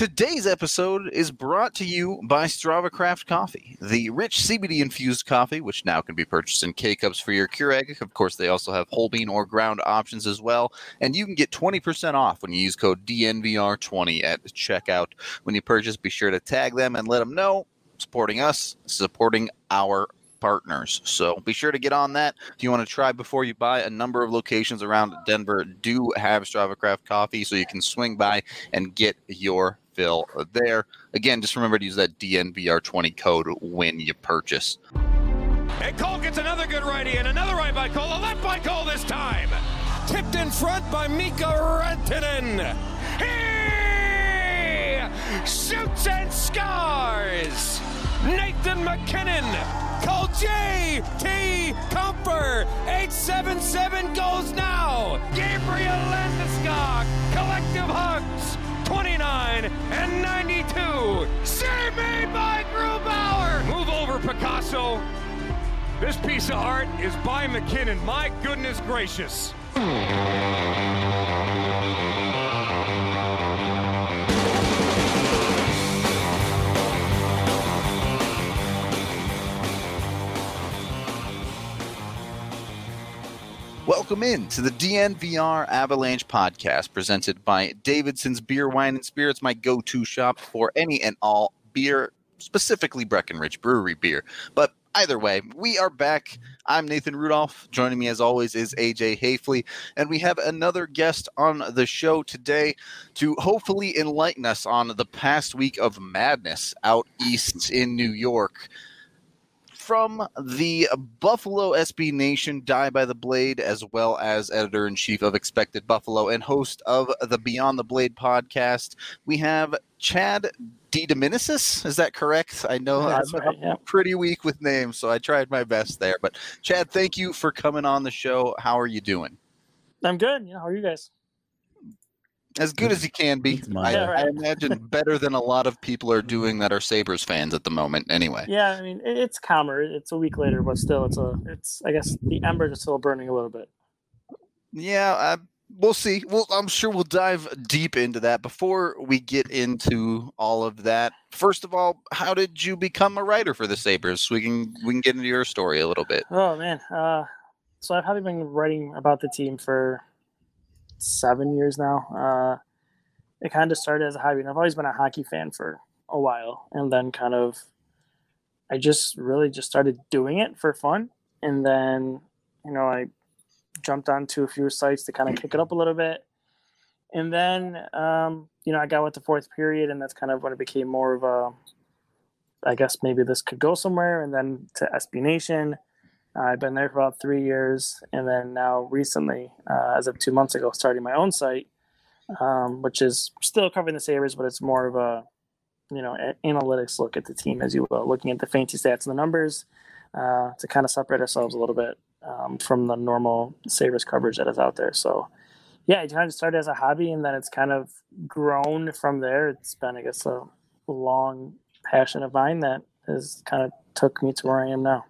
Today's episode is brought to you by Strava Craft Coffee, the rich CBD infused coffee, which now can be purchased in K cups for your Keurig. Of course, they also have whole bean or ground options as well. And you can get 20% off when you use code DNVR20 at checkout. When you purchase, be sure to tag them and let them know supporting us, supporting our partners. So be sure to get on that. If you want to try before you buy, a number of locations around Denver do have Strava Craft coffee, so you can swing by and get your fill there. Again, just remember to use that DNVR20 code when you purchase. And Cole gets another good righty and another right by Cole, a left by Cole this time. Tipped in front by Mikko Rantanen. He shoots and scores. Nathan MacKinnon. Call J.T. Compher. 877 goes now. Gabriel Landeskog. Collective hugs. 29 and 92. Save made by Grubauer. Move over, Picasso. This piece of art is by MacKinnon. My goodness gracious. Welcome in to the DNVR Avalanche podcast presented by Davidson's Beer, Wine, and Spirits, my go to shop for any and all beer, specifically Breckenridge Brewery beer. But either way, we are back. I'm Nathan Rudolph. Joining me as always is AJ Haefele, and we have another guest on the show today to hopefully enlighten us on the past week of madness out east in New York from the Buffalo SB Nation, Die by the Blade, as well as editor in chief of Expected Buffalo and host of the Beyond the Blade podcast. We have Chad DeDominicis. Is that correct? I know That's I'm right, yeah. pretty weak with names, so I tried my best there. But Chad, thank you for coming on the show. How are you doing? I'm good. Yeah, how are you guys? As good as you can be. I, Yeah, right. I imagine better than a lot of people are doing that are Sabres fans at the moment, anyway. Yeah, I mean it, it's calmer. It's a week later, but still, it's a. It's I guess the embers are still burning a little bit. Yeah, uh, we'll see. Well, I'm sure we'll dive deep into that. Before we get into all of that, first of all, how did you become a writer for the Sabres? We can we can get into your story a little bit. Oh man. Uh, so I've probably been writing about the team for seven years now. Uh, it kind of started as a hobby, and I've always been a hockey fan for a while, and then kind of, I just really just started doing it for fun, and then, you know, I jumped onto a few sites to kind of kick it up a little bit, and then, um, you know, I got with the fourth period, and that's kind of when it became more of a, I guess maybe this could go somewhere, and then to SB Nation. Uh, I've been there for about three years, and then now recently, uh, as of two months ago, starting my own site, um, which is still covering the Sabres, but it's more of a, you know, a- analytics look at the team, as you will, looking at the fancy stats and the numbers uh, to kind of separate ourselves a little bit um, from the normal Sabres coverage that is out there. So, yeah, it kind of started as a hobby, and then it's kind of grown from there. It's been, I guess, a long passion of mine that has kind of took me to where I am now.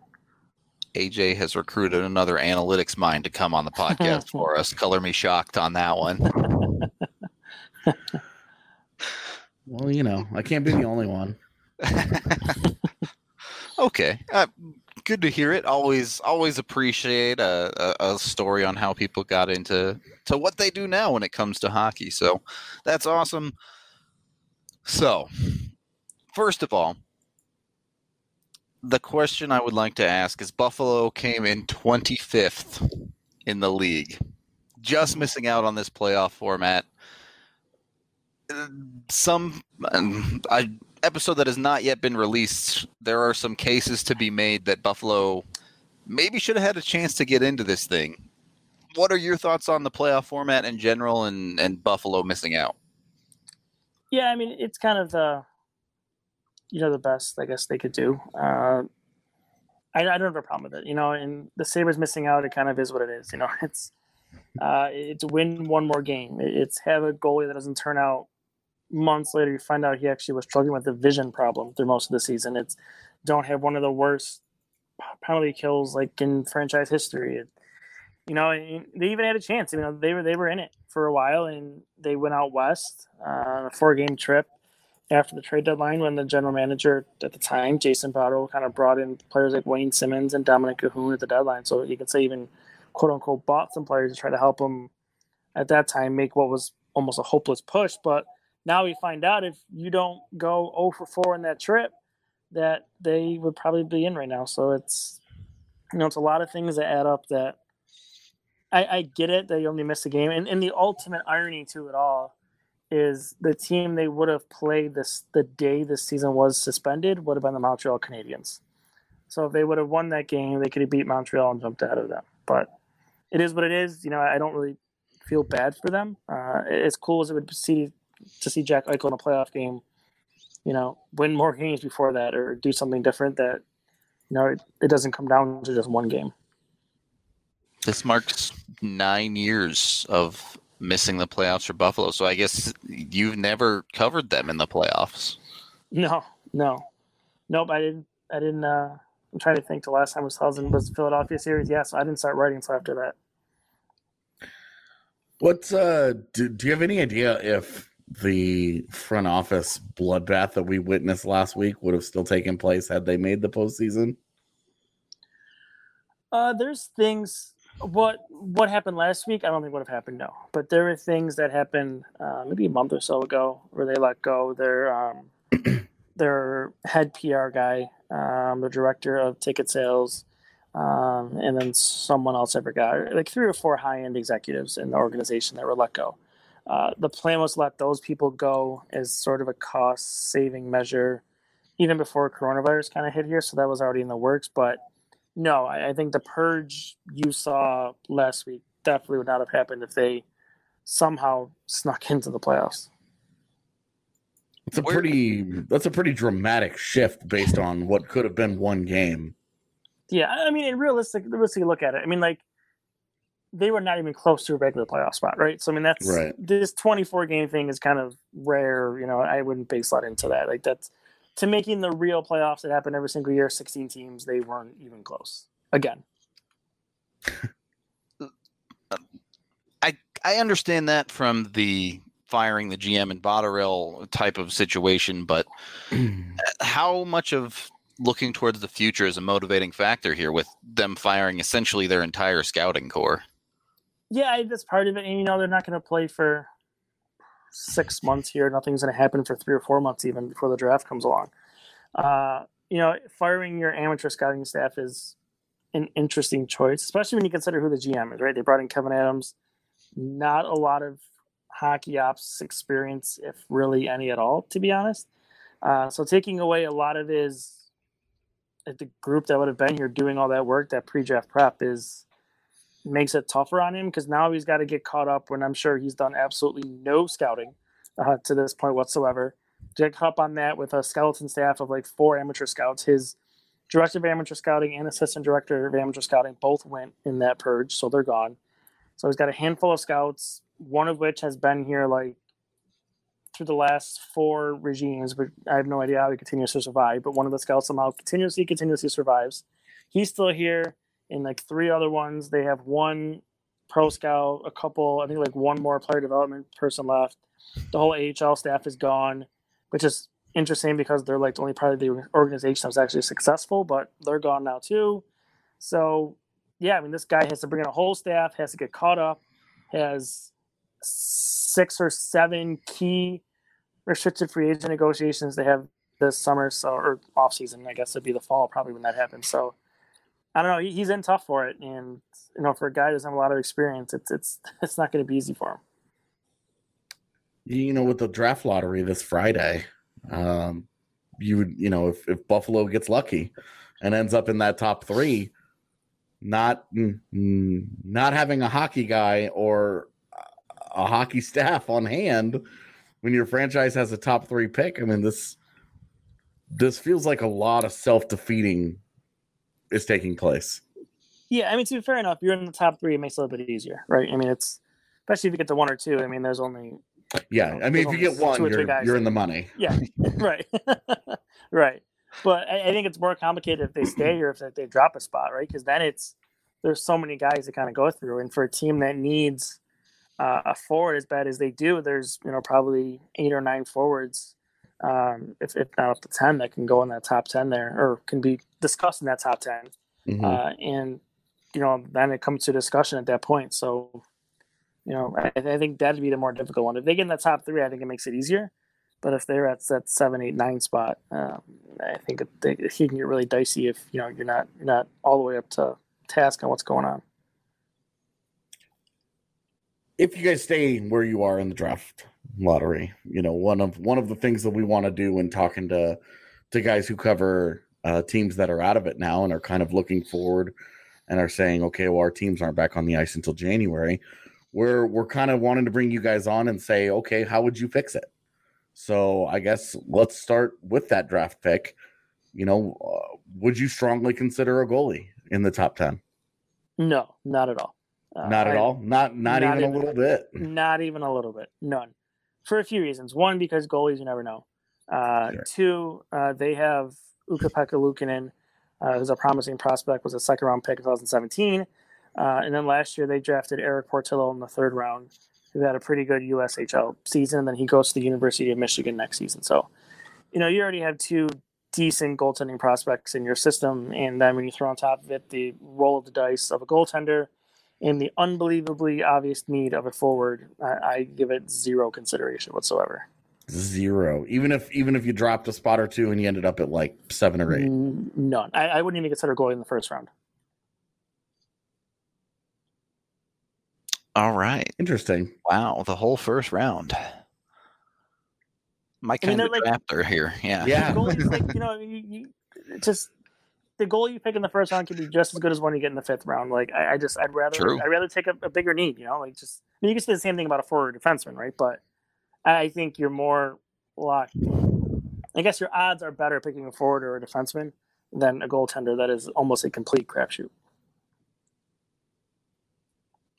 AJ has recruited another analytics mind to come on the podcast for us. Color me shocked on that one. Well, you know, I can't be the only one. okay, uh, good to hear it. Always, always appreciate a, a, a story on how people got into to what they do now when it comes to hockey. So that's awesome. So, first of all, the question I would like to ask is: Buffalo came in 25th in the league, just missing out on this playoff format. Some um, I episode that has not yet been released, there are some cases to be made that Buffalo maybe should have had a chance to get into this thing. What are your thoughts on the playoff format in general and, and Buffalo missing out? Yeah, I mean, it's kind of the, you know, the best I guess they could do. Uh, I, I don't have a problem with it, you know. And the Sabres missing out, it kind of is what it is, you know. It's uh, it's win one more game. It's have a goalie that doesn't turn out. Months later, you find out he actually was struggling with a vision problem through most of the season. It's don't have one of the worst penalty kills like in franchise history. It, you know, they even had a chance. You know, they were they were in it for a while, and they went out west uh, on a four game trip. After the trade deadline when the general manager at the time, Jason Botterill, kind of brought in players like Wayne Simmonds and Dominic Kahun at the deadline. So you could say even quote unquote bought some players to try to help them at that time make what was almost a hopeless push. But now we find out if you don't go 0 for 4 in that trip, that they would probably be in right now. So it's you know it's a lot of things that add up that I, I get it that you only missed a game, and, and the ultimate irony to it all is the team they would have played this the day this season was suspended would have been the Montreal Canadiens. So if they would have won that game, they could have beat Montreal and jumped ahead of them. But it is what it is. You know, I don't really feel bad for them. Uh, as cool as it would see to see Jack Eichel in a playoff game, you know, win more games before that or do something different that, you know, it, it doesn't come down to just one game. This marks nine years of missing the playoffs for Buffalo. So I guess you've never covered them in the playoffs. No, no, nope. I didn't. I didn't. Uh, I'm trying to think. The last time was thousand was the Philadelphia series. Yes, I didn't start writing until after that. What's uh? Do, do you have any idea if the front office bloodbath that we witnessed last week would have still taken place had they made the postseason? Uh, there's things what what happened last week, I don't think would have happened. No, but there were things that happened uh, maybe a month or so ago where they let go their um, their head PR guy, um, the director of ticket sales, um, and then someone else I forgot, like three or four high end executives in the organization that were let go. Uh, the plan was to let those people go as sort of a cost saving measure, even before coronavirus kind of hit here. So that was already in the works, but no, I, I, think the purge you saw last week definitely would not have happened if they somehow snuck into the playoffs. It's a pretty that's a pretty dramatic shift based on what could have been one game. Yeah, I mean, in realistic, realistically, look at it. I mean, like they were not even close to a regular playoff spot, right? So I mean, that's right. This twenty-four game thing is kind of rare. You know, I wouldn't base that into that. Like that's to making the real playoffs that happen every single year, 16 teams, they weren't even close. Again. I I understand that from the firing the GM and Botterill type of situation, but uh, how much of looking towards the future is a motivating factor here with them firing essentially their entire scouting core? Yeah, that's part of it. And you know, they're not going to play for six months here. Nothing's going to happen for three or four months even before the draft comes along. Uh, you know, firing your amateur scouting staff is an interesting choice, especially when you consider who the GM is. Right? They brought in Kevin Adams. Not a lot of hockey ops experience, if really any at all, to be honest. Uh, so taking away a lot of his the group that would have been here doing all that work, that pre-draft prep, is makes it tougher on him because now he's got to get caught up when I'm sure he's done absolutely no scouting uh, to this point whatsoever. Get caught up on that with a skeleton staff of like four amateur scouts. His director of amateur scouting and assistant director of amateur scouting both went in that purge, so they're gone. So he's got a handful of scouts, one of which has been here like through the last four regimes, but I have no idea how he continues to survive. But one of the scouts somehow continuously, continuously survives. He's still here in like three other ones. They have one pro scout, a couple, I think like one more player development person left. The whole AHL staff is gone, which is interesting because they're like the only part of the organization that's actually successful, but they're gone now too. So, yeah, I mean, this guy has to bring in a whole staff, has to get caught up, has six or seven key restricted free agent negotiations they have this summer, so or off season, I guess it'd be the fall probably when that happens. So I don't know. He, he's in tough for it, and you know, for a guy who doesn't have a lot of experience, it's it's it's not going to be easy for him. You know, with the draft lottery this Friday, um, you would you know if if Buffalo gets lucky and ends up in that top three, not not having a hockey guy or a hockey staff on hand when your franchise has a top three pick. I mean this this feels like a lot of self defeating is taking place. Yeah, I mean, to be fair enough, you're in the top three, it makes it a little bit easier, right? I mean, it's especially if you get to one or two. I mean, there's only yeah. You know, I mean, if you get one, you're, you're in the money. Yeah, right, right. But I, I, think it's more complicated if they stay or if they drop a spot, right? Because then it's there's so many guys to kind of go through, and for a team that needs uh, a forward as bad as they do, there's you know probably eight or nine forwards um, if, if not up to 10 that can go in that top 10 there or can be discussed in that top 10 Mhm. uh, and you know then it comes to discussion at that point. So you know I, I think that'd be the more difficult one. If they get in the top three i think it makes it easier. But if they're at that seven eight nine spot um, i think it, they, it can get really dicey if you know you're not you're not all the way up to task on what's going on. If you guys stay where you are in the draft lottery, you know, one of one of the things that we want to do when talking to to guys who cover uh, teams that are out of it now and are kind of looking forward and are saying, okay, well, our teams aren't back on the ice until January. We're we're kind of wanting to bring you guys on and say, okay, how would you fix it? So I guess let's start with that draft pick. You know, uh, would you strongly consider a goalie in the top ten? no not at all Uh, Not at I- all. Not not, not even, even- a little bit. Not even a little bit. None. For a few reasons. One, because goalies you never know. Uh, Sure. Two, uh, they have Ukko-Pekka Luukkonen, uh, who's a promising prospect, was a second round pick in 2017. Uh, and then last year they drafted Erik Portillo in the third round, who had a pretty good USHL season. And then he goes to the University of Michigan next season. So, you know, you already have two decent goaltending prospects in your system. And then when you throw on top of it the roll of the dice of a goaltender, and the unbelievably obvious need of a forward, I, I give it zero consideration whatsoever. Zero. Even if even if you dropped a spot or two and you ended up at like seven or eight. N- None. I, I wouldn't even consider going in the first round. All right. Interesting. Wow, the whole first round. My I mean, kind of they're like- drafter here. Yeah. Yeah. Like you know, you, you just the goal you pick in the first round can be just as good as one you get in the fifth round. Like I, I just, I'd rather, True. I'd rather take a, a bigger need. You know, like just I mean, you can say the same thing about a forward defenseman, right? But I think you're more locked. I guess your odds are better picking a forward or a defenseman than a goaltender that is almost a complete crapshoot.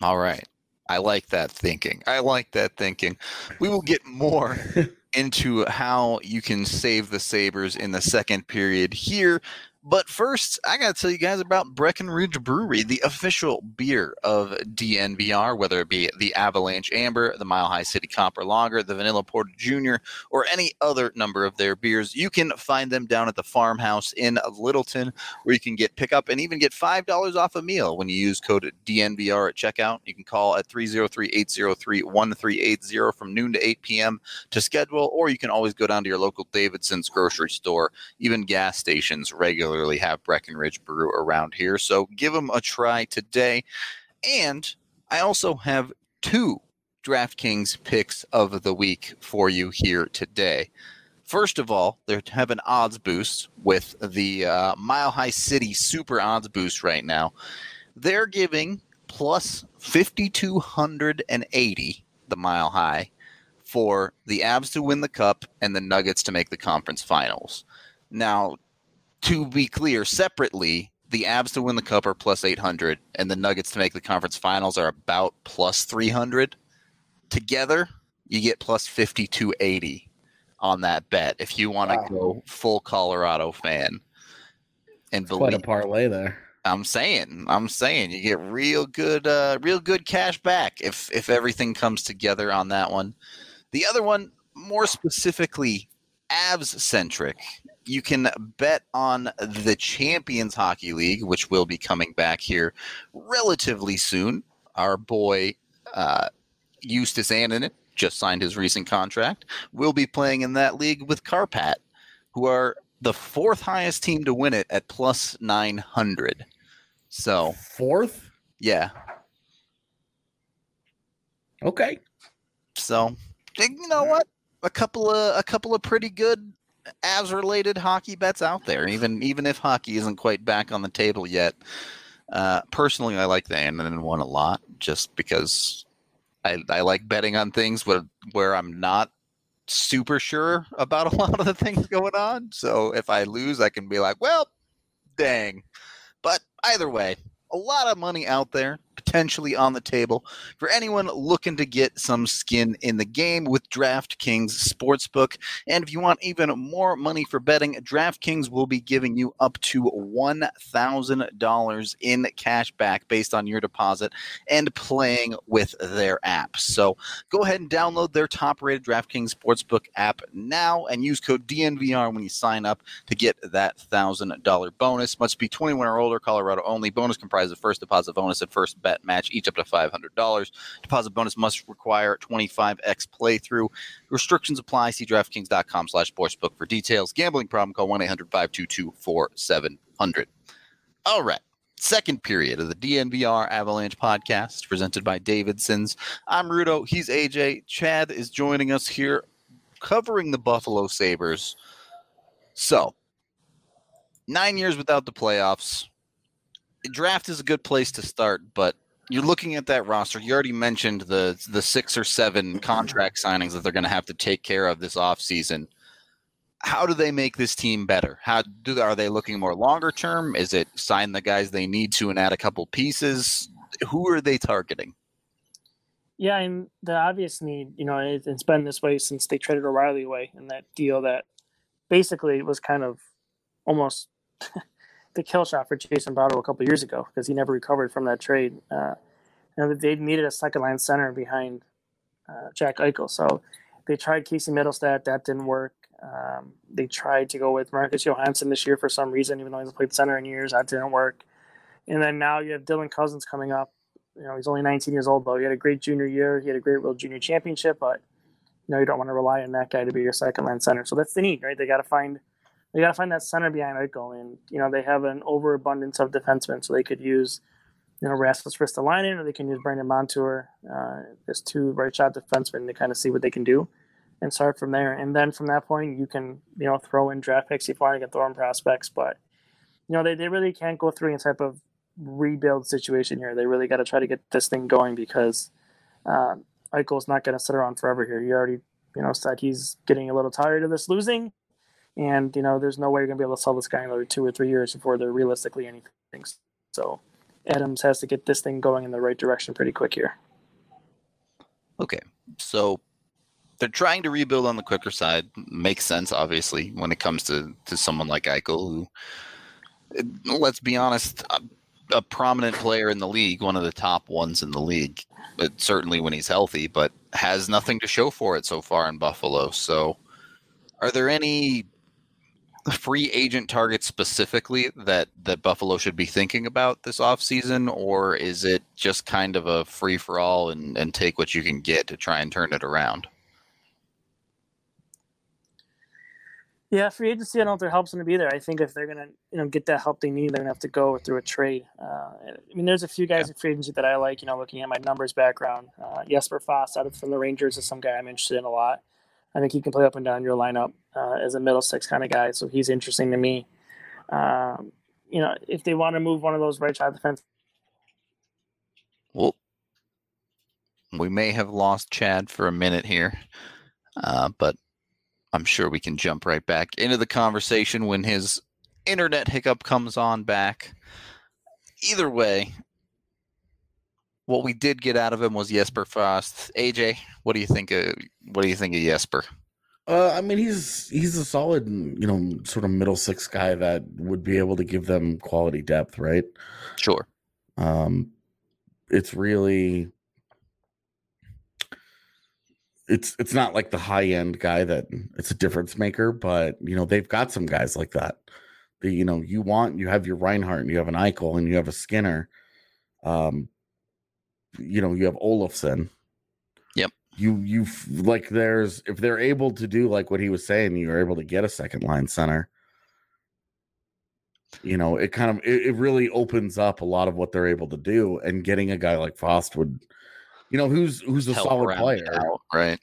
All right. I like that thinking. I like that thinking. We will get more into how you can save the Sabres in the second period here. But first, I got to tell you guys about Breckenridge Brewery, the official beer of DNVR, whether it be the Avalanche Amber, the Mile High City Copper Lager, the Vanilla Porter Jr., or any other number of their beers. You can find them down at the farmhouse in Littleton, where you can get pickup and even get $5 off a meal when you use code DNVR at checkout. You can call at 303 803 1380 from noon to 8 p.m. to schedule, or you can always go down to your local Davidson's grocery store. Even gas stations regularly have Breckenridge Brew around here. So give them a try today. And I also have two DraftKings picks of the week for you here today. First of all, they have an odds boost with the uh, Mile High City Super Odds Boost right now. They're giving plus 5,280 the Mile High for the Avs to win the Cup and the Nuggets to make the conference finals. Now, to be clear, separately, the Avs to win the Cup are plus 800 and the Nuggets to make the conference finals are about plus 300. Together, you get plus 5280 on that bet if you want to Wow. go full Colorado fan. And believe, Quite a parlay there. I'm saying, I'm saying, you get real good, uh, real good cash back if if everything comes together on that one. The other one, more specifically, Avs centric. You can bet on the Champions Hockey League, which will be coming back here relatively soon. Our boy uh, Justus Annunen just signed his recent contract. Will be playing in that league with Kärpät, who are the fourth highest team to win it at plus 900. So, Fourth? yeah. Okay. So, you know what? A couple of a couple of pretty good Avs related hockey bets out there. Even even if hockey isn't quite back on the table yet. Uh, personally, I like the Annunen one a lot, just because I I like betting on things where where I'm not super sure about a lot of the things going on. So if I lose, I can be like, well, dang. But either way, a lot of money out there potentially on the table for anyone looking to get some skin in the game with DraftKings Sportsbook. And if you want even more money for betting, DraftKings will be giving you up to $1,000 in cash back based on your deposit and playing with their app. So go ahead and download their top rated DraftKings Sportsbook app now and use code DNVR when you sign up to get that $1,000 bonus. Must be 21 or older, Colorado only. Bonus comprises of first deposit bonus and first bet match, each up to $500. Deposit bonus must require 25x playthrough. Restrictions apply. See DraftKings.com slash sportsbook for details. Gambling problem, call 1-800-522-4700. All right. Second period of the DNVR Avalanche podcast presented by Davidson's. I'm Rudo. He's AJ. Chad is joining us here covering the Buffalo Sabres. So, nine years without the playoffs. Draft is a good place to start, but you're looking at that roster. You already mentioned the the six or seven contract signings that they're going to have to take care of this offseason. How do they make this team better? How do are they looking more longer term? Is it sign the guys they need to and add a couple pieces? Who are they targeting? Yeah, and the obvious need, you know, it, it's been this way since they traded O'Reilly away in that deal that basically was kind of almost the kill shot for Jason Botto a couple years ago because he never recovered from that trade. Uh, know, they needed a second line center behind uh, Jack Eichel, so they tried Casey Mittelstadt. That didn't work. Um, they tried to go with Marcus Johansson this year for some reason, even though he's played center in years. That didn't work. And then now you have Dylan Cozens coming up. You know, he's only 19 years old, though. He had a great junior year. He had a great World Junior Championship, but you know, you don't want to rely on that guy to be your second line center. So that's the need, right? They got to find they got to find that center behind Eichel, and you know they have an overabundance of defensemen, so they could use you know Rasmus Ristolainen or they can use Brandon Montour uh, as two right shot defensemen to kind of see what they can do and start from there. And then from that point, you can you know throw in draft picks if you want to get throw in prospects, but you know they, they really can't go through any type of rebuild situation here. They really got to try to get this thing going because um, Eichel's not going to sit around forever here. You already you know said he's getting a little tired of this losing and you know there's no way you're gonna be able to sell this guy another two or three years before they're realistically anything. So Adams has to get this thing going in the right direction pretty quick here. Okay, so they're trying to rebuild on the quicker side. Makes sense, obviously, when it comes to to someone like Eichel, who, let's be honest, a, a prominent player in the league, one of the top ones in the league, but certainly when he's healthy, but has nothing to show for it so far in Buffalo. So, are there any free agent targets specifically that that Buffalo should be thinking about this offseason or is it just kind of a free for all and, and take what you can get to try and turn it around? Yeah, free agency. I don't know if there helps them to be there. I think if they're gonna, you know, get that help they need, they're gonna have to go through a trade. Uh, I mean, there's a few guys yeah. in free agency that I like. You know, looking at my numbers background, uh, Jesper Fast out of from the Rangers is some guy I'm interested in a lot. I think he can play up and down your lineup uh, as a middle six kind of guy. So he's interesting to me. Um, you know, if they want to move one of those right side defense. Well, we may have lost Chad for a minute here, uh, but I'm sure we can jump right back into the conversation when his internet hiccup comes on back. Either way, what we did get out of him was Jesper Fast. AJ, what do you think of what do you think of Jesper? Uh, I mean, he's he's a solid, you know, sort of middle six guy that would be able to give them quality depth, right? Sure. Um, it's really, it's it's not like the high end guy that it's a difference maker, but you know they've got some guys like that. The you know you want you have your Reinhart and you have an Eichel and you have a Skinner. Um, you know, you have Olofsson. Yep. You you like there's if they're able to do like what he was saying, you're able to get a second line center. You know, it kind of it, it really opens up a lot of what they're able to do, and getting a guy like Fast would, you know, who's who's a Help solid player, out, right?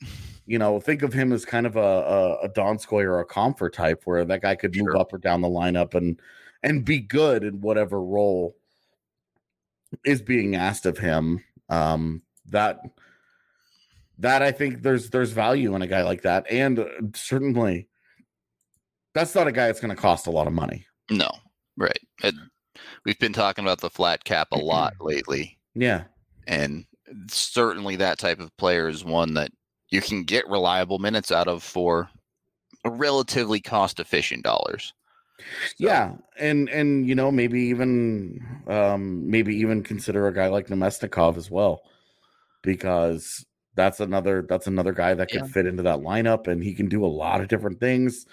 You know, think of him as kind of a a, a Donskoy or a Compher type, where that guy could move Sure. up or down the lineup and and be good in whatever role is being asked of him um that that i think there's there's value in a guy like that and uh, certainly that's not a guy that's going to cost a lot of money No, right. And we've been talking about the flat cap a lot lately. Yeah. And certainly that type of player is one that you can get reliable minutes out of for relatively cost efficient dollars. So. Yeah, and and you know maybe even um maybe even consider a guy like Namestnikov as well, because that's another that's another guy that could yeah. fit into that lineup, and he can do a lot of different things.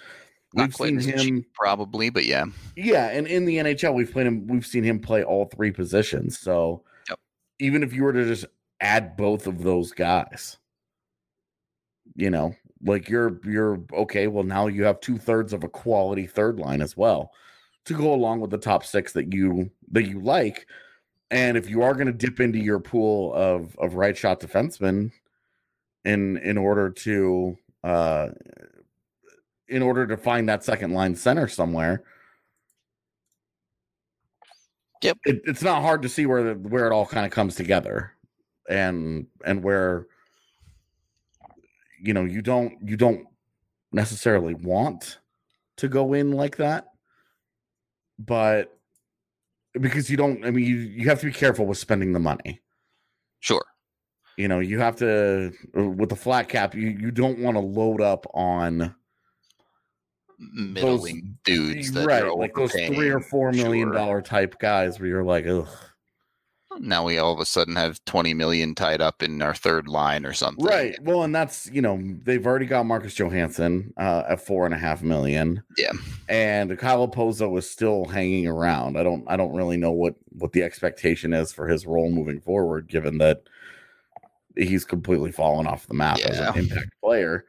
We've seen him probably, but yeah, yeah, and in the NHL we've played him. We've seen him play all three positions. So yep. even if you were to just add both of those guys, you know, like you're you're okay. Well, now you have two thirds of a quality third line as well to go along with the top six that you that you like. And if you are going to dip into your pool of of right shot defensemen in in order to uh in order to find that second line center somewhere, yep, it, it's not hard to see where the, where it all kind of comes together, and and where you know you don't you don't necessarily want to go in like that but because you don't i mean you, you have to be careful with spending the money. Sure. You know you have to uh, with the flat cap you you don't want to load up on middling those, dudes right like those three or four million sure. dollar type guys where you're like ugh now we all of a sudden have 20 million tied up in our third line or something. Right. Well, and that's, you know, they've already got Marcus Johansson uh, at four and a half million. Yeah. And Kyle Okposo is still hanging around. I don't, I don't really know what, what the expectation is for his role moving forward, given that he's completely fallen off the map yeah. as an impact player,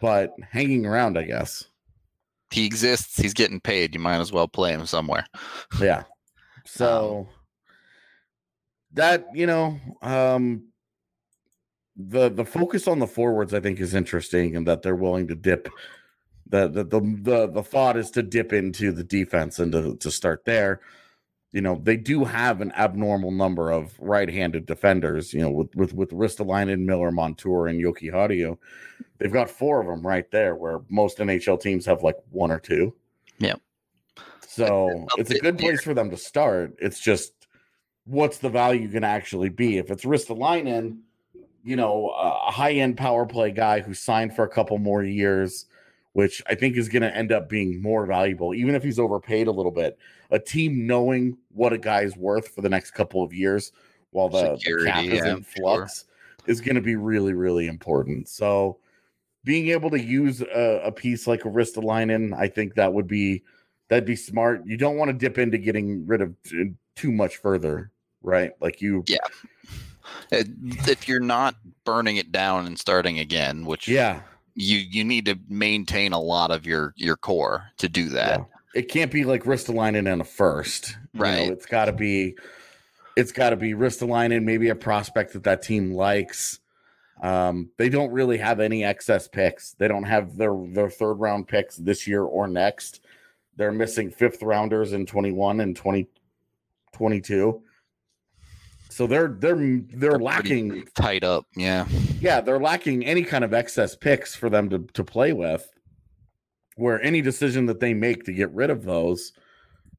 but hanging around, I guess. He exists. He's getting paid. You might as well play him somewhere. Yeah. So. Um, that you know um the the focus on the forwards i think is interesting and that they're willing to dip the the the the, the thought is to dip into the defense and to, to start there you know they do have an abnormal number of right-handed defenders you know with with with Ristolainen, Miller, Montour, and Jokiharju. They've got four of them right there, where most NHL teams have like one or two. Yeah. So it's a good place for them to start. It's just what's the value going to actually be? If it's Ristolainen, you know, a high end power play guy who signed for a couple more years, which I think is going to end up being more valuable, even if he's overpaid a little bit. A team knowing what a guy's worth for the next couple of years while the, Security, the cap is yeah, in flux sure. is going to be really, really important. So, being able to use a, a piece like a Ristolainen, I think that would be that'd be smart. You don't want to dip into getting rid of too much further, right? Like you, yeah. If you're not burning it down and starting again, which yeah, you you need to maintain a lot of your your core to do that. Yeah. It can't be like Ristolainen in a first, right? know, it's got to be, it's got to be Ristolainen, maybe a prospect that that team likes. Um, they don't really have any excess picks. They don't have their their third round picks this year or next. They're missing fifth rounders in 21 and 20, 22. So they're they're they're, they're lacking tied up. Yeah. Yeah, they're lacking any kind of excess picks for them to to play with. Where any decision that they make to get rid of those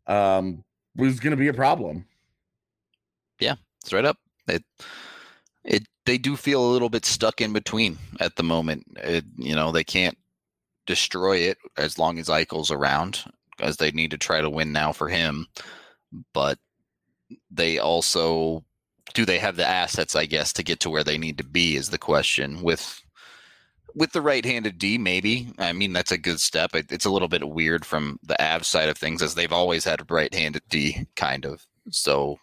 um was going to be a problem. Yeah, straight up. It it they do feel a little bit stuck in between at the moment. It, you know, they can't destroy it as long as Eichel's around, as they need to try to win now for him. But they also do they have the assets, I guess, to get to where they need to be is the question. With with the right-handed D, maybe. I mean, that's a good step. it's a little bit weird from the Avs side of things, as they've always had right-handed D, kind of. So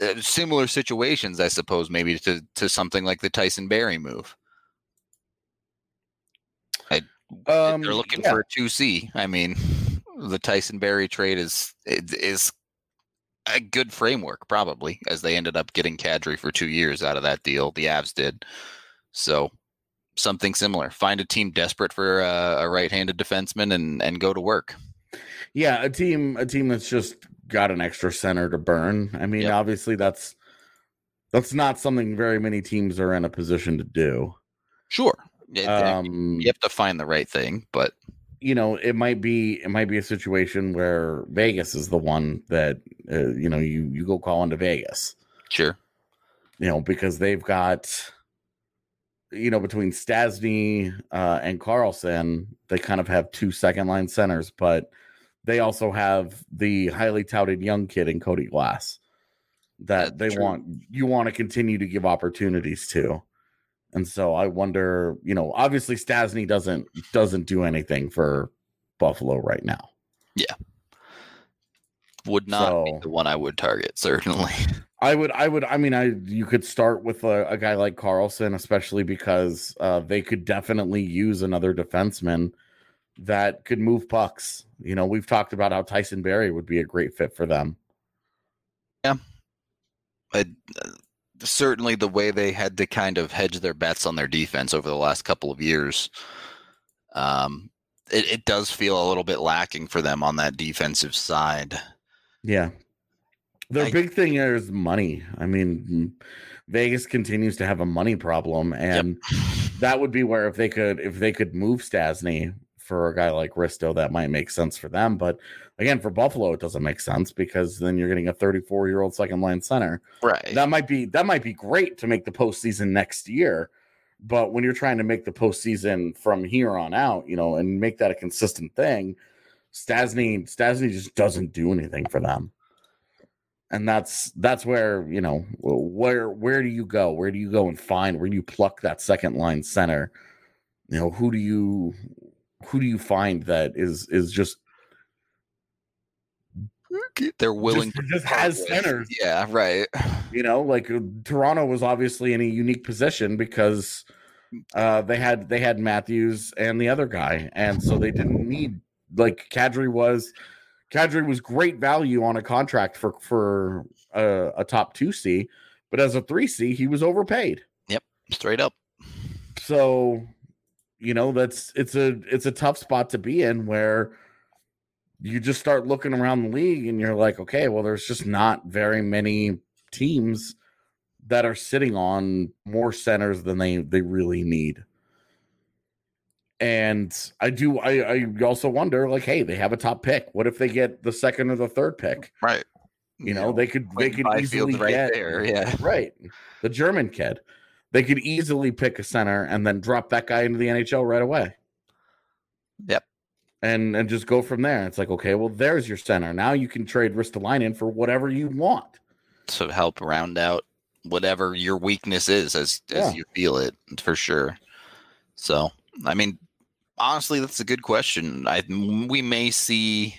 uh, similar situations, I suppose, maybe to to something like the Tyson Barrie move. I, um, they're looking yeah. for a two C. I mean, the Tyson Barrie trade is is a good framework, probably, as they ended up getting Kadri for two years out of that deal. The Avs did. So something similar. Find a team desperate for a, a right-handed defenseman and and go to work. Yeah, a team a team that's just got an extra center to burn. I mean, yep. obviously that's that's not something very many teams are in a position to do. Sure. Um, you have to find the right thing, but you know, it might be it might be a situation where Vegas is the one that uh, you know you you go call into Vegas. Sure. You know, because they've got, you know, between Stastny uh, and Karlsson, they kind of have two second line centers, but they also have the highly touted young kid in Cody Glass that That's they true. want you want to continue to give opportunities to. And so I wonder, you know, obviously Stastny doesn't doesn't do anything for Buffalo right now. Yeah. Would not be the one I would target, certainly. I would, I would, I mean, I you could start with a, a guy like Karlsson, especially because uh, they could definitely use another defenseman that could move pucks. You know, we've talked about how Tyson Barrie would be a great fit for them. Yeah. I, uh, certainly the way they had to kind of hedge their bets on their defense over the last couple of years. Um, it, it does feel a little bit lacking for them on that defensive side. Yeah, their I- big thing is money. I mean, Vegas continues to have a money problem, and that would be where if they could, if they could move Stastny for a guy like Risto, that might make sense for them. But again, for Buffalo, it doesn't make sense because then you're getting a 34 year old second line center. Right. that might be that might be great to make the postseason next year. But when you're trying to make the postseason from here on out, you know, and make that a consistent thing, Stastny Stastny just doesn't do anything for them. And that's that's where, you know, where where do you go? Where do you go and find where do you pluck that second line center? You know, who do you who do you find that is is just They're willing just, to just has with- centers Yeah, right. you know like uh, toronto was obviously in a unique position because uh they had they had matthews and the other guy and so they didn't need like kadri was kadri was great value on a contract for for a, a top 2c but as a 3c he was overpaid Yep, Straight up. so you know that's it's a it's a tough spot to be in where you just start looking around the league and you're like okay well there's just not very many teams that are sitting on more centers than they they really need and i do i i also wonder like hey they have a top pick what if they get the second or the third pick Right. you know they could they could easily right get there. Yeah. right the german kid they could easily pick a center and then drop that guy into the nhl right away Yep. and and just go from there it's like okay well there's your center now you can trade ristolainen for whatever you want To help round out whatever your weakness is as Yeah. as you feel it for sure. So I mean, honestly, that's a good question. I we may see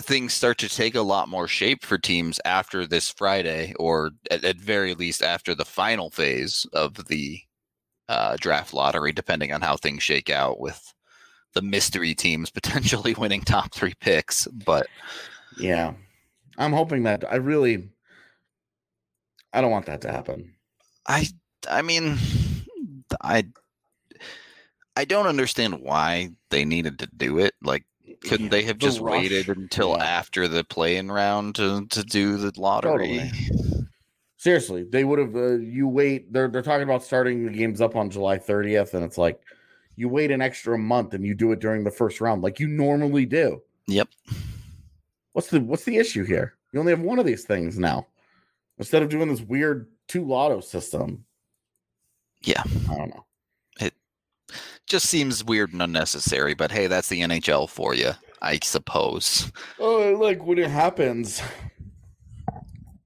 things start to take a lot more shape for teams after this Friday, or at, at very least after the final phase of the uh, draft lottery, depending on how things shake out with the mystery teams potentially winning top three picks. But yeah i'm hoping that i really i don't want that to happen I I mean I I don't understand why they needed to do it. Like couldn't they have The just rush, waited until yeah. after the play-in round to, to do the lottery? Seriously, they would have. Uh, you wait. They're they're talking about starting the games up on July 30th, and it's like you wait an extra month and you do it during the first round, like you normally do. Yep. What's the what's the issue here? You only have one of these things now, instead of doing this weird two lotto system. Yeah. I don't know. Just seems weird and unnecessary, but hey, that's the NHL for you, I suppose. Oh, like when it happens,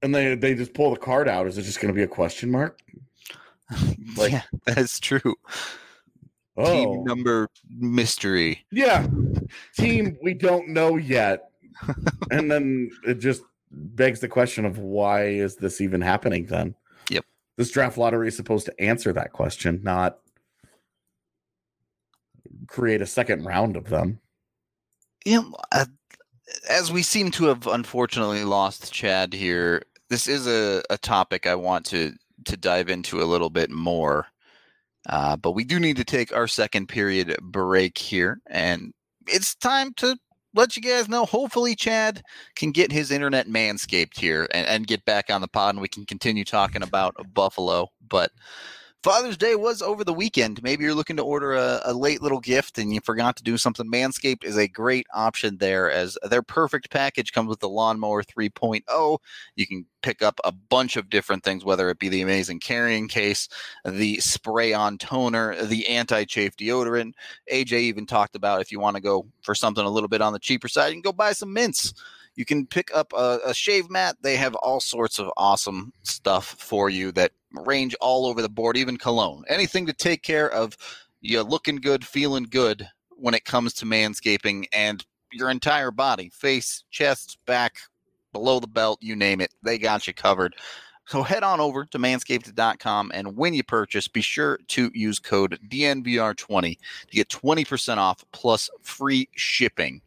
and they they just pull the card out. Is it just going to be a question mark? Like- yeah, that's true. Oh, Team number mystery. Yeah. Team we don't know yet. and then it just begs the question of why is this even happening then? Yep. This draft lottery is supposed to answer that question, not create a second round of them. Yeah, uh, as we seem to have unfortunately lost Chad here, this is a, a topic I want to to dive into a little bit more. Uh, but we do need to take our second period break here, and it's time to let you guys know. Hopefully, Chad can get his internet manscaped here and, and get back on the pod, and we can continue talking about Buffalo. But Father's Day was over the weekend. Maybe you're looking to order a, a, late little gift and you forgot to do something. Manscaped is a great option there as their perfect package comes with the Lawnmower 3.0. You can pick up a bunch of different things, whether it be the amazing carrying case, the spray on toner, the anti chafe deodorant. AJ even talked about if you want to go for something a little bit on the cheaper side, you can go buy some mints. You can pick up a, a shave mat. They have all sorts of awesome stuff for you that range all over the board, even cologne. Anything to take care of you looking good, feeling good when it comes to manscaping and your entire body face, chest, back, below the belt, you name it. They got you covered. So head on over to manscaped.com and when you purchase, be sure to use code DNVR20 to get 20% off plus free shipping.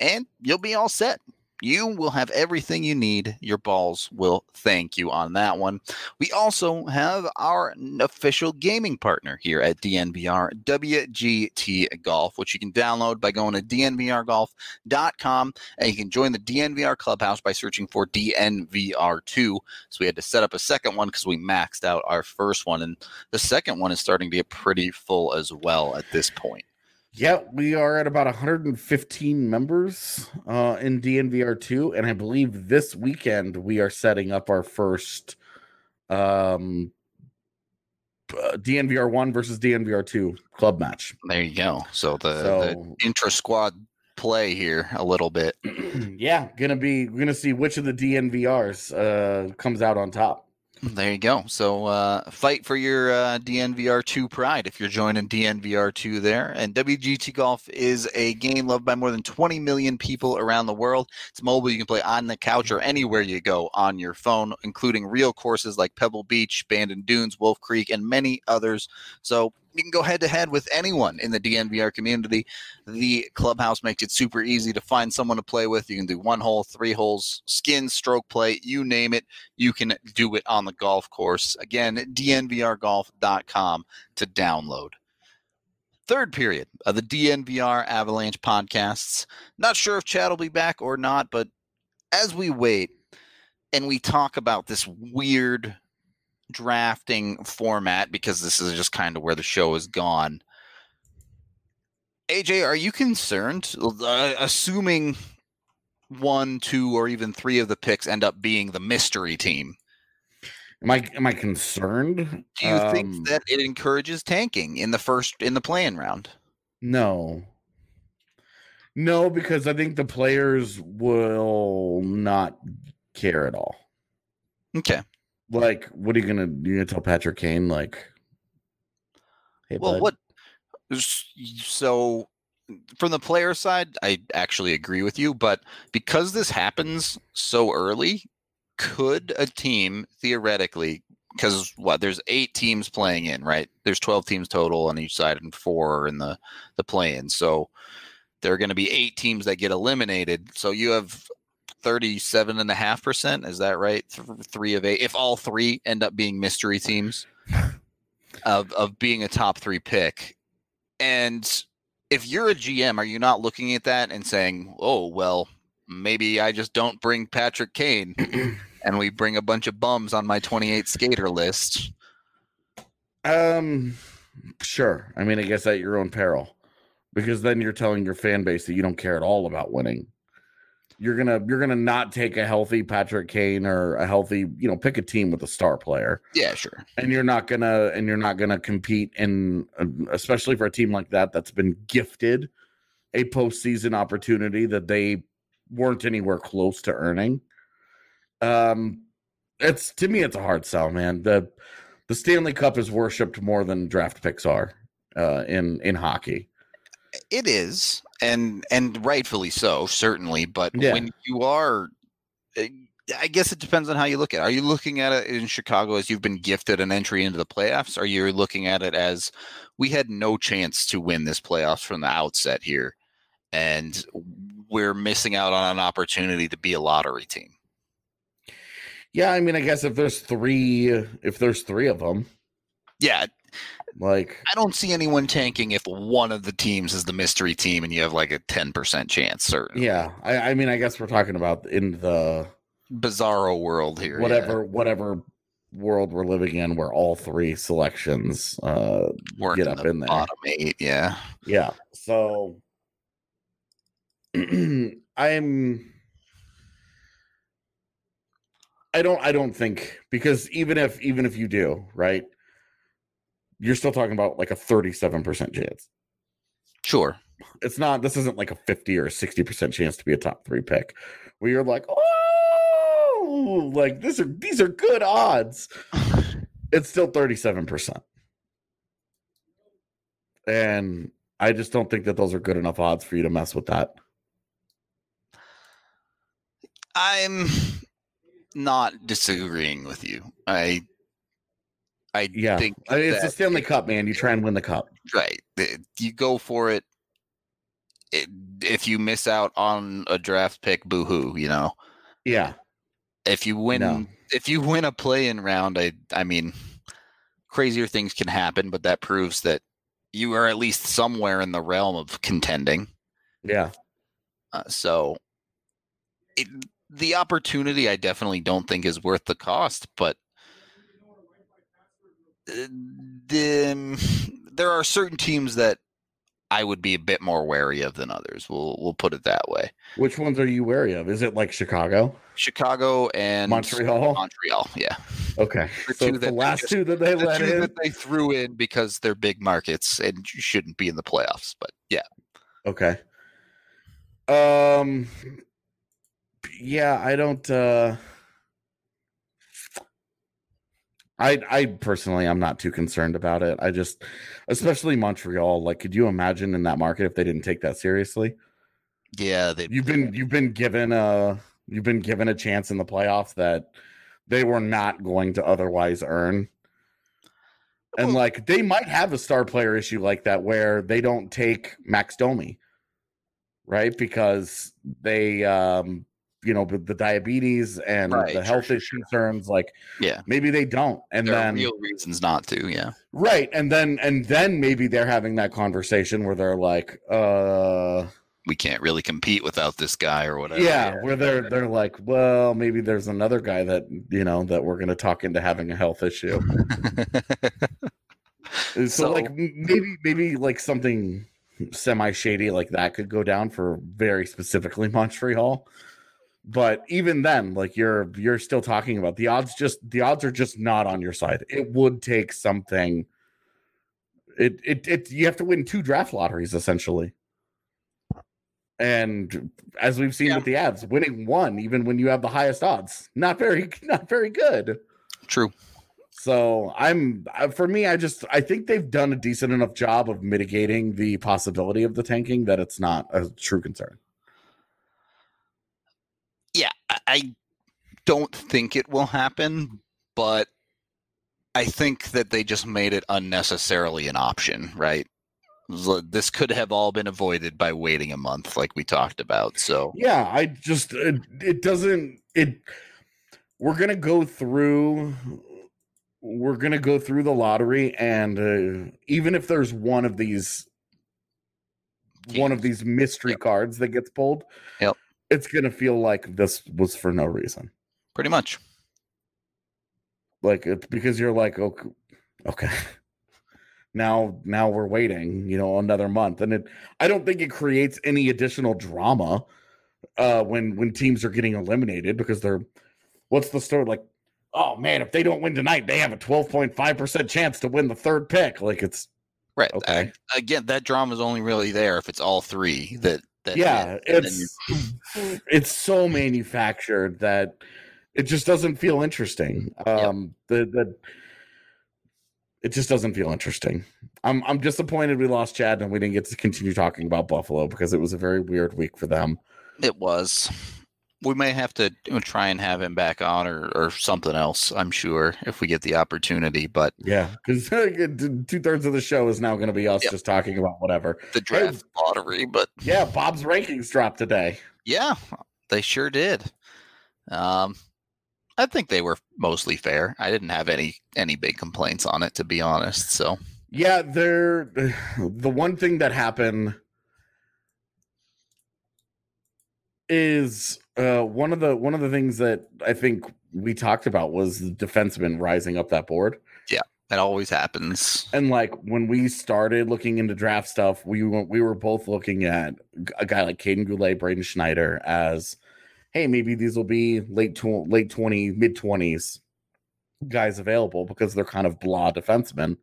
And you'll be all set you will have everything you need. Your balls will thank you on that one. We also have our official gaming partner here at DNVR, WGT Golf, which you can download by going to dnvrgolf.com and you can join the DNVR clubhouse by searching for DNVR2. So we had to set up a second one because we maxed out our first one, and the second one is starting to get pretty full as well at this point. Yeah, we are at about 115 members uh, in DNVR2, and I believe this weekend we are setting up our first um, uh, DNVR1 versus DNVR2 club match. There you go. So the, so, the intra squad play here a little bit. yeah, gonna be we're gonna see which of the DNVRs uh, comes out on top. There you go. So uh, fight for your uh, DNVR2 pride if you're joining DNVR2 there. And WGT Golf is a game loved by more than 20 million people around the world. It's mobile. You can play on the couch or anywhere you go on your phone, including real courses like Pebble Beach, Bandon Dunes, Wolf Creek, and many others. So you can go head to head with anyone in the DNVR community. The clubhouse makes it super easy to find someone to play with. You can do one hole, three holes, skin, stroke play, you name it. You can do it on the golf course. Again, dnvrgolf.com to download. Third period of the DNVR Avalanche podcasts. Not sure if Chad will be back or not, but as we wait and we talk about this weird drafting format because this is just kind of where the show has gone. AJ, are you concerned, uh, assuming one, two, or even three of the picks end up being the mystery team? Am I am I concerned? Do you um, think that it encourages tanking in the first in the playing round? No. No, because I think the players will not care at all. Okay like what are you gonna you gonna tell Patrick Kane like hey well bud? what so from the player side I actually agree with you but because this happens so early could a team theoretically because what there's eight teams playing in right there's 12 teams total on each side and four in the the play in so there are going to be eight teams that get eliminated so you have 37 and a half percent. Is that right? Th- three of eight. If all three end up being mystery teams of, of being a top three pick. And if you're a GM, are you not looking at that and saying, oh, well, maybe I just don't bring Patrick Kane and we bring a bunch of bums on my 28 skater list? Um, sure. I mean, I guess at your own peril because then you're telling your fan base that you don't care at all about winning you're gonna you're gonna not take a healthy Patrick Kane or a healthy you know pick a team with a star player. Yeah, sure. And you're not gonna and you're not gonna compete in uh, especially for a team like that that's been gifted a postseason opportunity that they weren't anywhere close to earning. Um, it's to me it's a hard sell, man. the The Stanley Cup is worshipped more than draft picks are uh, in in hockey. It is, and and rightfully so, certainly. But yeah. when you are, eh, I guess it depends on how you look at it. Are you looking at it in Chicago as you've been gifted an entry into the playoffs? Are you looking at it as we had no chance to win this playoffs from the outset here, and we're missing out on an opportunity to be a lottery team? Yeah, I mean, I guess if there's three, if there's three of them, yeah, like I don't see anyone tanking if one of the teams is the mystery team and you have like a ten percent chance. Certainly. Yeah, I, I, mean, I guess we're talking about in the bizarro world here. Whatever, yeah. whatever world we're living in where all three selections uh Work get in up the in there. bottom eight. Yeah. Yeah. So I'm I don't I don't think because even if even if you do, right? You're still talking about like a 37% chance. Sure. It's not this isn't like a 50 or 60% chance to be a top 3 pick where you're like, "Oh, like this are these are good odds." It's still 37%. And I just don't think that those are good enough odds for you to mess with that. I'm not disagreeing with you. I I Yeah. think I mean, it's the Stanley Cup, man. You try and win the cup. right. You go for it. it. If you miss out on a draft pick, boo-hoo, you know. Yeah. If you win No. if you win a play-in round, I I mean crazier things can happen, but that proves that you are at least somewhere in the realm of contending. Yeah. Uh, so it, the opportunity I definitely don't think is worth the cost, but the, there are certain teams that I would be a bit more wary of than others. We'll we'll put it that way. Which ones are you wary of? Is it like Chicago, Chicago and Montreal? Montreal, yeah. Okay. The So the last just- two that they The let in. that they threw in because they're big markets and shouldn't be in the playoffs. But yeah, Okay. Um yeah, I don't uh I I personally I'm not too concerned about it. I just especially Montreal, like could you imagine in that market if they didn't take that seriously? yeah, they You've been you've been given a you've been given a chance in the playoffs that they were not going to otherwise earn. And Well- like they might have a star player issue like that where they don't take Max Domi, right? Because they um you know the diabetes and Right, the sure, health sure, issue concerns like yeah. maybe they don't and There then real reasons not to. Yeah. right and then and then maybe they're having that conversation where they're like uh we can't really compete without this guy or whatever. yeah, where they're they're like, well, maybe there's another guy that you know that we're going to talk into having a health issue. so, So- like maybe maybe like something semi shady like that could go down for very specifically Montreal. But even then, like you're you're still talking about the odds. Just the odds are just not on your side. It would take something. It it it you have to win two draft lotteries essentially. And as we've seen Yeah. with the Avs, winning one, even when you have the highest odds, not very not very good. True. So I'm uh, for me, I just I think they've done a decent enough job of mitigating the possibility of the tanking that it's not a true concern. Yeah, I- don't think it will happen, but I think that they just made it unnecessarily an option, right? This could have all been avoided by waiting a month, like we talked about. So Yeah, I just it, it doesn't it. We're gonna go through. We're gonna go through the lottery, and uh, even if there's one of these, one of these mystery Yep. cards that gets pulled, Yep. It's gonna feel like this was for no reason. pretty much. like it's because you're like okay, okay now now we're waiting you know another month and it i don't think it creates any additional drama uh when when teams are getting eliminated because they're what's the story like oh man if they don't win tonight they have a 12.5% chance to win the third pick like it's Right. Okay. I- again, that drama is only really there if it's all three that. That yeah hit, and then you- it's it's so manufactured that it just doesn't feel interesting. Um the the it just doesn't feel interesting. I'm i'm disappointed we lost chad and we didn't get to continue talking about buffalo because it was a very weird week for them. It was. We may have to try and have him back on or, or something else, I'm sure, if we get the opportunity. But yeah because two-thirds of the show is now going to be us Yep. just talking about whatever the draft lottery, but yeah bob's rankings dropped today yeah, they sure did. Um, I think they were mostly fair. I didn't have any any big complaints on it, to be honest. So Yeah, there. The one thing that happened is uh, one of the one of the things that I think we talked about was the defenseman rising up that board. Yeah, that always happens. And like when we started looking into draft stuff, we were, we were both looking at a guy like Kaiden Guhle, Braden Schneider as, hey, maybe these will be late tw- late twenty, mid twenties guys available because they're kind of blah defensemen.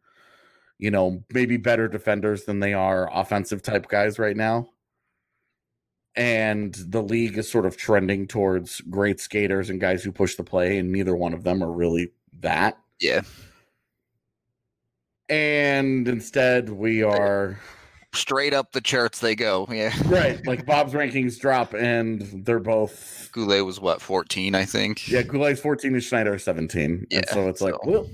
You know, maybe better defenders than they are offensive type guys right now. And the league is sort of trending towards great skaters and guys who push the play, and neither one of them are really that Yeah. and instead we are Straight up the charts they go. Yeah. right like bob's rankings drop and they're both Guhle was what, 14, I think? yeah Guhle's 14 and schneider 17 Yeah, and so it's like so- well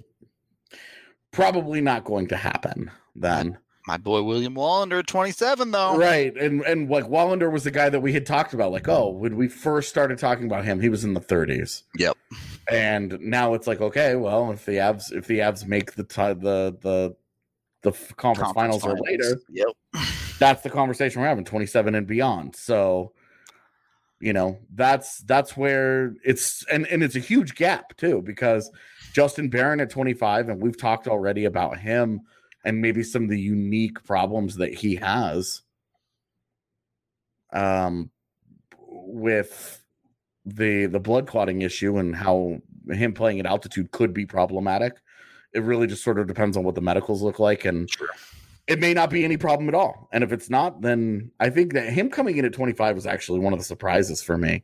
probably not going to happen then My boy William Wallander at 27, though. right and and like wallander was the guy that we had talked about like oh when we first started talking about him he was in the 30s Yep. and now it's like okay well if the avs if the avs make the ti the the the f- conference, finals, or later Yep. that's the conversation we're having 27 and beyond so you know that's that's where it's and and it's a huge gap too because justin barron at 25 and we've talked already about him and maybe some of the unique problems that he has um with the the blood clotting issue and how him playing at altitude could be problematic it really just sort of depends on what the medicals look like and Sure. it may not be any problem at all. And if it's not, then I think that him coming in at 25 was actually one of the surprises for me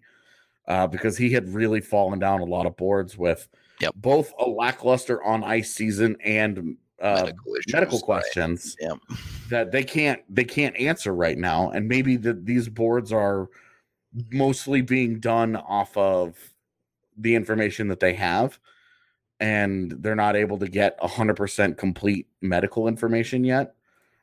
uh, because he had really fallen down a lot of boards with Yep. both a lackluster on ice season and uh, medical issues. medical right. questions that they can't they can't answer right now. And maybe that these boards are mostly being done off of the information that they have and they're not able to get 100% complete medical information yet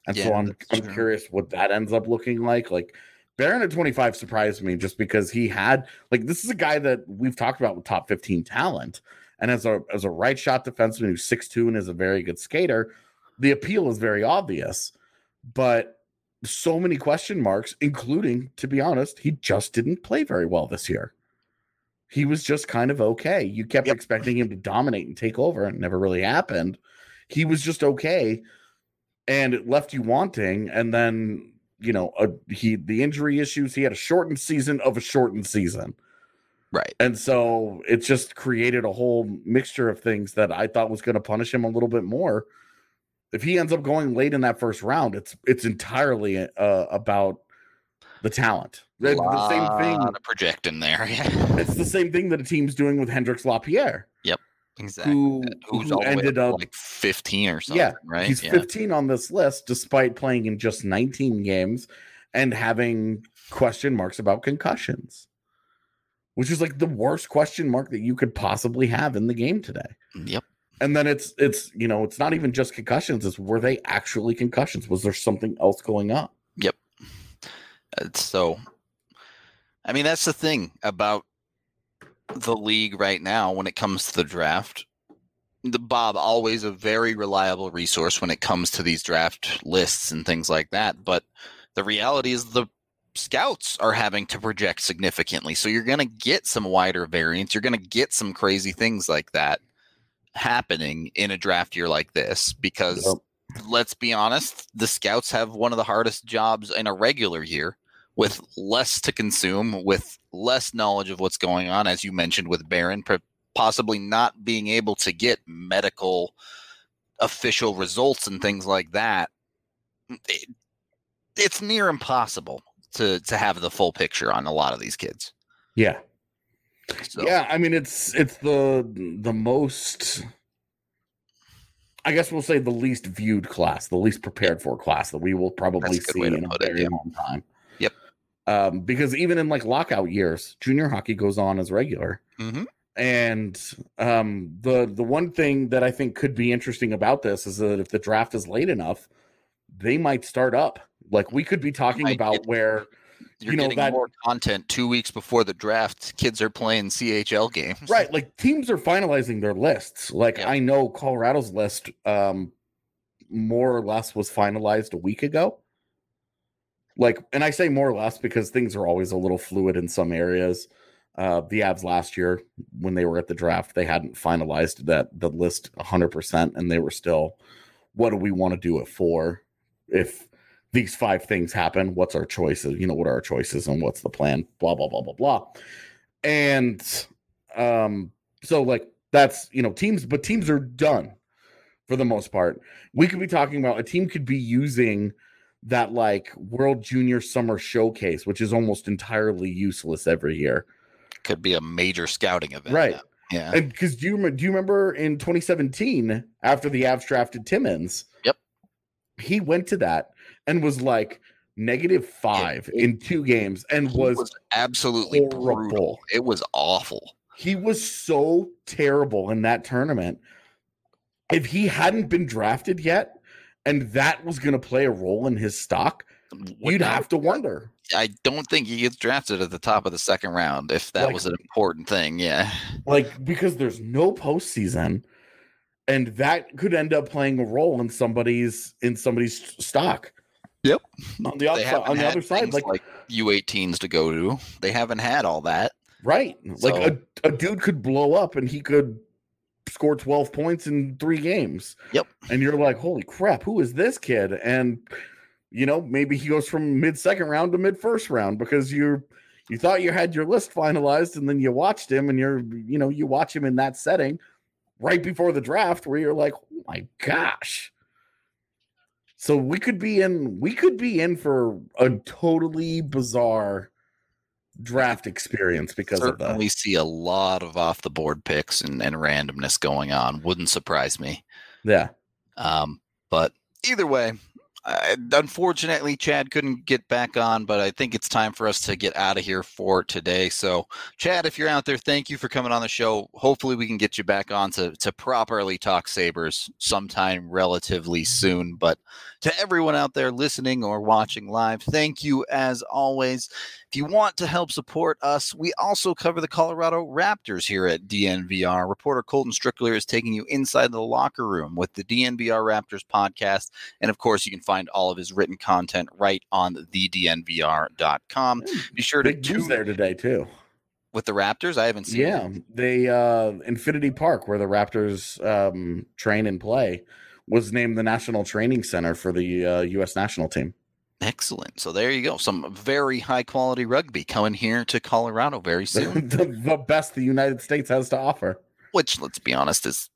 and so i'm, I'm true. curious what that ends up looking like like Barron at 25 surprised me just because he had like this is a guy that we've talked about with top 15 talent and as a as a right shot defenseman who's 6'2 and is a very good skater the appeal is very obvious but so many question marks including to be honest he just didn't play very well this year he was just kind of okay. You kept Yep. expecting him to dominate and take over, and it never really happened. He was just okay, and it left you wanting. And then you know, uh, he the injury issues. He had a shortened season of a shortened season, Right. and so it just created a whole mixture of things that I thought was going to punish him a little bit more. If he ends up going late in that first round, it's it's entirely uh, about the talent. The, the same thing of projecting there. Yeah. it's the same thing that a team's doing with Hendrix Lapierre, Yep. Exactly. who, Who's who ended up, up. like 15 or something, yeah, right? he's yeah. 15 on this list despite playing in just 19 games and having question marks about concussions, which is like the worst question mark that you could possibly have in the game today. Yep. And then it's it's you know it's not even just concussions. It's were they actually concussions? Was there something else going on? Yep. Uh, so, I mean, that's the thing about the league right now when it comes to the draft. The Bob always a very reliable resource when it comes to these draft lists and things like that. But the reality is the scouts are having to project significantly. So you're going to get some wider variance. You're going to get some crazy things like that happening in a draft year like this because Yep. let's be honest, the scouts have one of the hardest jobs in a regular year with less to consume, with less knowledge of what's going on, as you mentioned with Barron, p- possibly not being able to get medical official results and things like that. It- it's near impossible to to have the full picture on a lot of these kids. Yeah. So, Yeah, I mean it's it's the the most I guess we'll say the least viewed class, the least prepared for class that we will probably a see in a put it, very yeah. long time. Yep. Um, because even in like lockout years, junior hockey goes on as regular. Mhm. And um, the the one thing that I think could be interesting about this is that if the draft is late enough, they might start up. Like we could be talking Might about where you're you know, getting that- more content two weeks before the draft. Kids are playing CHL games. right like teams are finalizing their lists like Yeah. i know colorado's list um more or less was finalized a week ago like and i say more or less because things are always a little fluid in some areas uh, the Avs last year when they were at the draft, they hadn't finalized that the list 100%, and they were still, what do we want to do it for? If these five things happen, what's our choices? You know, what are our choices and what's the plan? Blah, blah, blah, blah, blah. And um, so, like, that's, you know, teams, but teams are done for the most part. We could be talking about a team could be using that like World Junior Summer Showcase, which is almost entirely useless every year could be a major scouting event. Right. now. Yeah. And because do you do you remember in 2017 after the Avs drafted Timmins? Yep. He went to that and was like negative five it- in two games and He was, absolutely brutal. horrible. It was awful. he was so terrible in that tournament. If he hadn't been drafted yet, and that was going to play a role in his stock, um, you'd have to wonder. I don't think he gets drafted at the top of the second round if that Like- was an important thing. Yeah. like because there's no postseason, and that could end up playing a role in somebody's in somebody's stock. Yep. On the They other haven't on the other side, like, like U18s to go to. They haven't had all that. right, like a, a dude could blow up and he could score 12 points in three games. Yep. And you're like, holy crap, who is this kid? And you know, maybe he goes from mid second round to mid first round because you you thought you had your list finalized and then you watched him and you're you know, you watch him in that setting right before the draft where you're like, oh my gosh. So we could be in we could be in for a totally bizarre draft experience because of that. Certainly see a lot of off the board picks and, and randomness going on. Wouldn't surprise me. Yeah. Um, but either way, uh, unfortunately, Chad couldn't get back on, but I think it's time for us to get out of here for today. So, Chad, if you're out there, thank you for coming on the show. Hopefully, we can get you back on to, to properly talk Sabres sometime relatively soon. But to everyone out there listening or watching live, thank you as always. If you want to help support us, we also cover the Colorado Raptors here at DNVR. Reporter Colton Strickler is taking you inside the locker room with the DNVR Raptors podcast. And of course, you can find all of his written content right on thednvr.com. Be sure to Big news tune there today too. with the Raptors. I haven't seen Yeah, they uh Infinity Park where the Raptors um train and play was named the national training center for the uh, U.S. national team. Excellent. So there you go. Some very high quality rugby coming here to Colorado very soon, the, the best the United States has to offer. which, let's be honest, is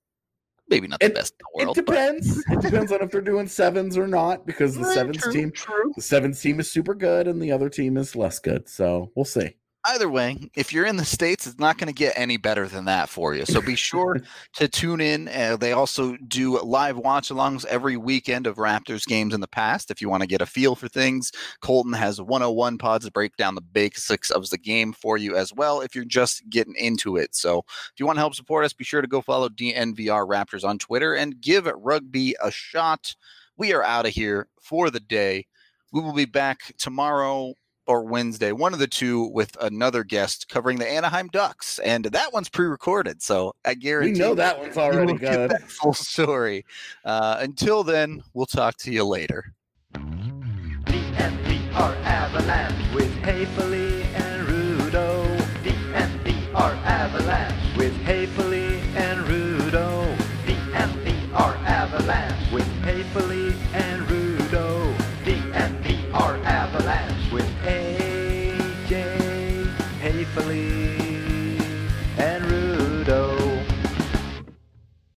maybe not the It- best in the world. it depends. it depends on if they're doing sevens or not because the but- sevens True, team True. the sevens team is super good and the other team is less good. So we'll see. Either way, if you're in the States, it's not going to get any better than that for you. So be sure to tune in. Uh, they also do live watch alongs every weekend of Raptors games in the past. If you want to get a feel for things, Colton has 101 pods to break down the basics of the game for you as well if you're just getting into it. So if you want to help support us, be sure to go follow DNVR Raptors on Twitter and give rugby a shot. We are out of here for the day. We will be back tomorrow or Wednesday, one of the two, with another guest covering the Anaheim Ducks, and that one's pre-recorded, so I guarantee We guarantee know you that one's already will good. that full story. Uh, until then, we'll talk to you later. The NPR Avalanche with Haefele and Rudo. The NPR Avalanche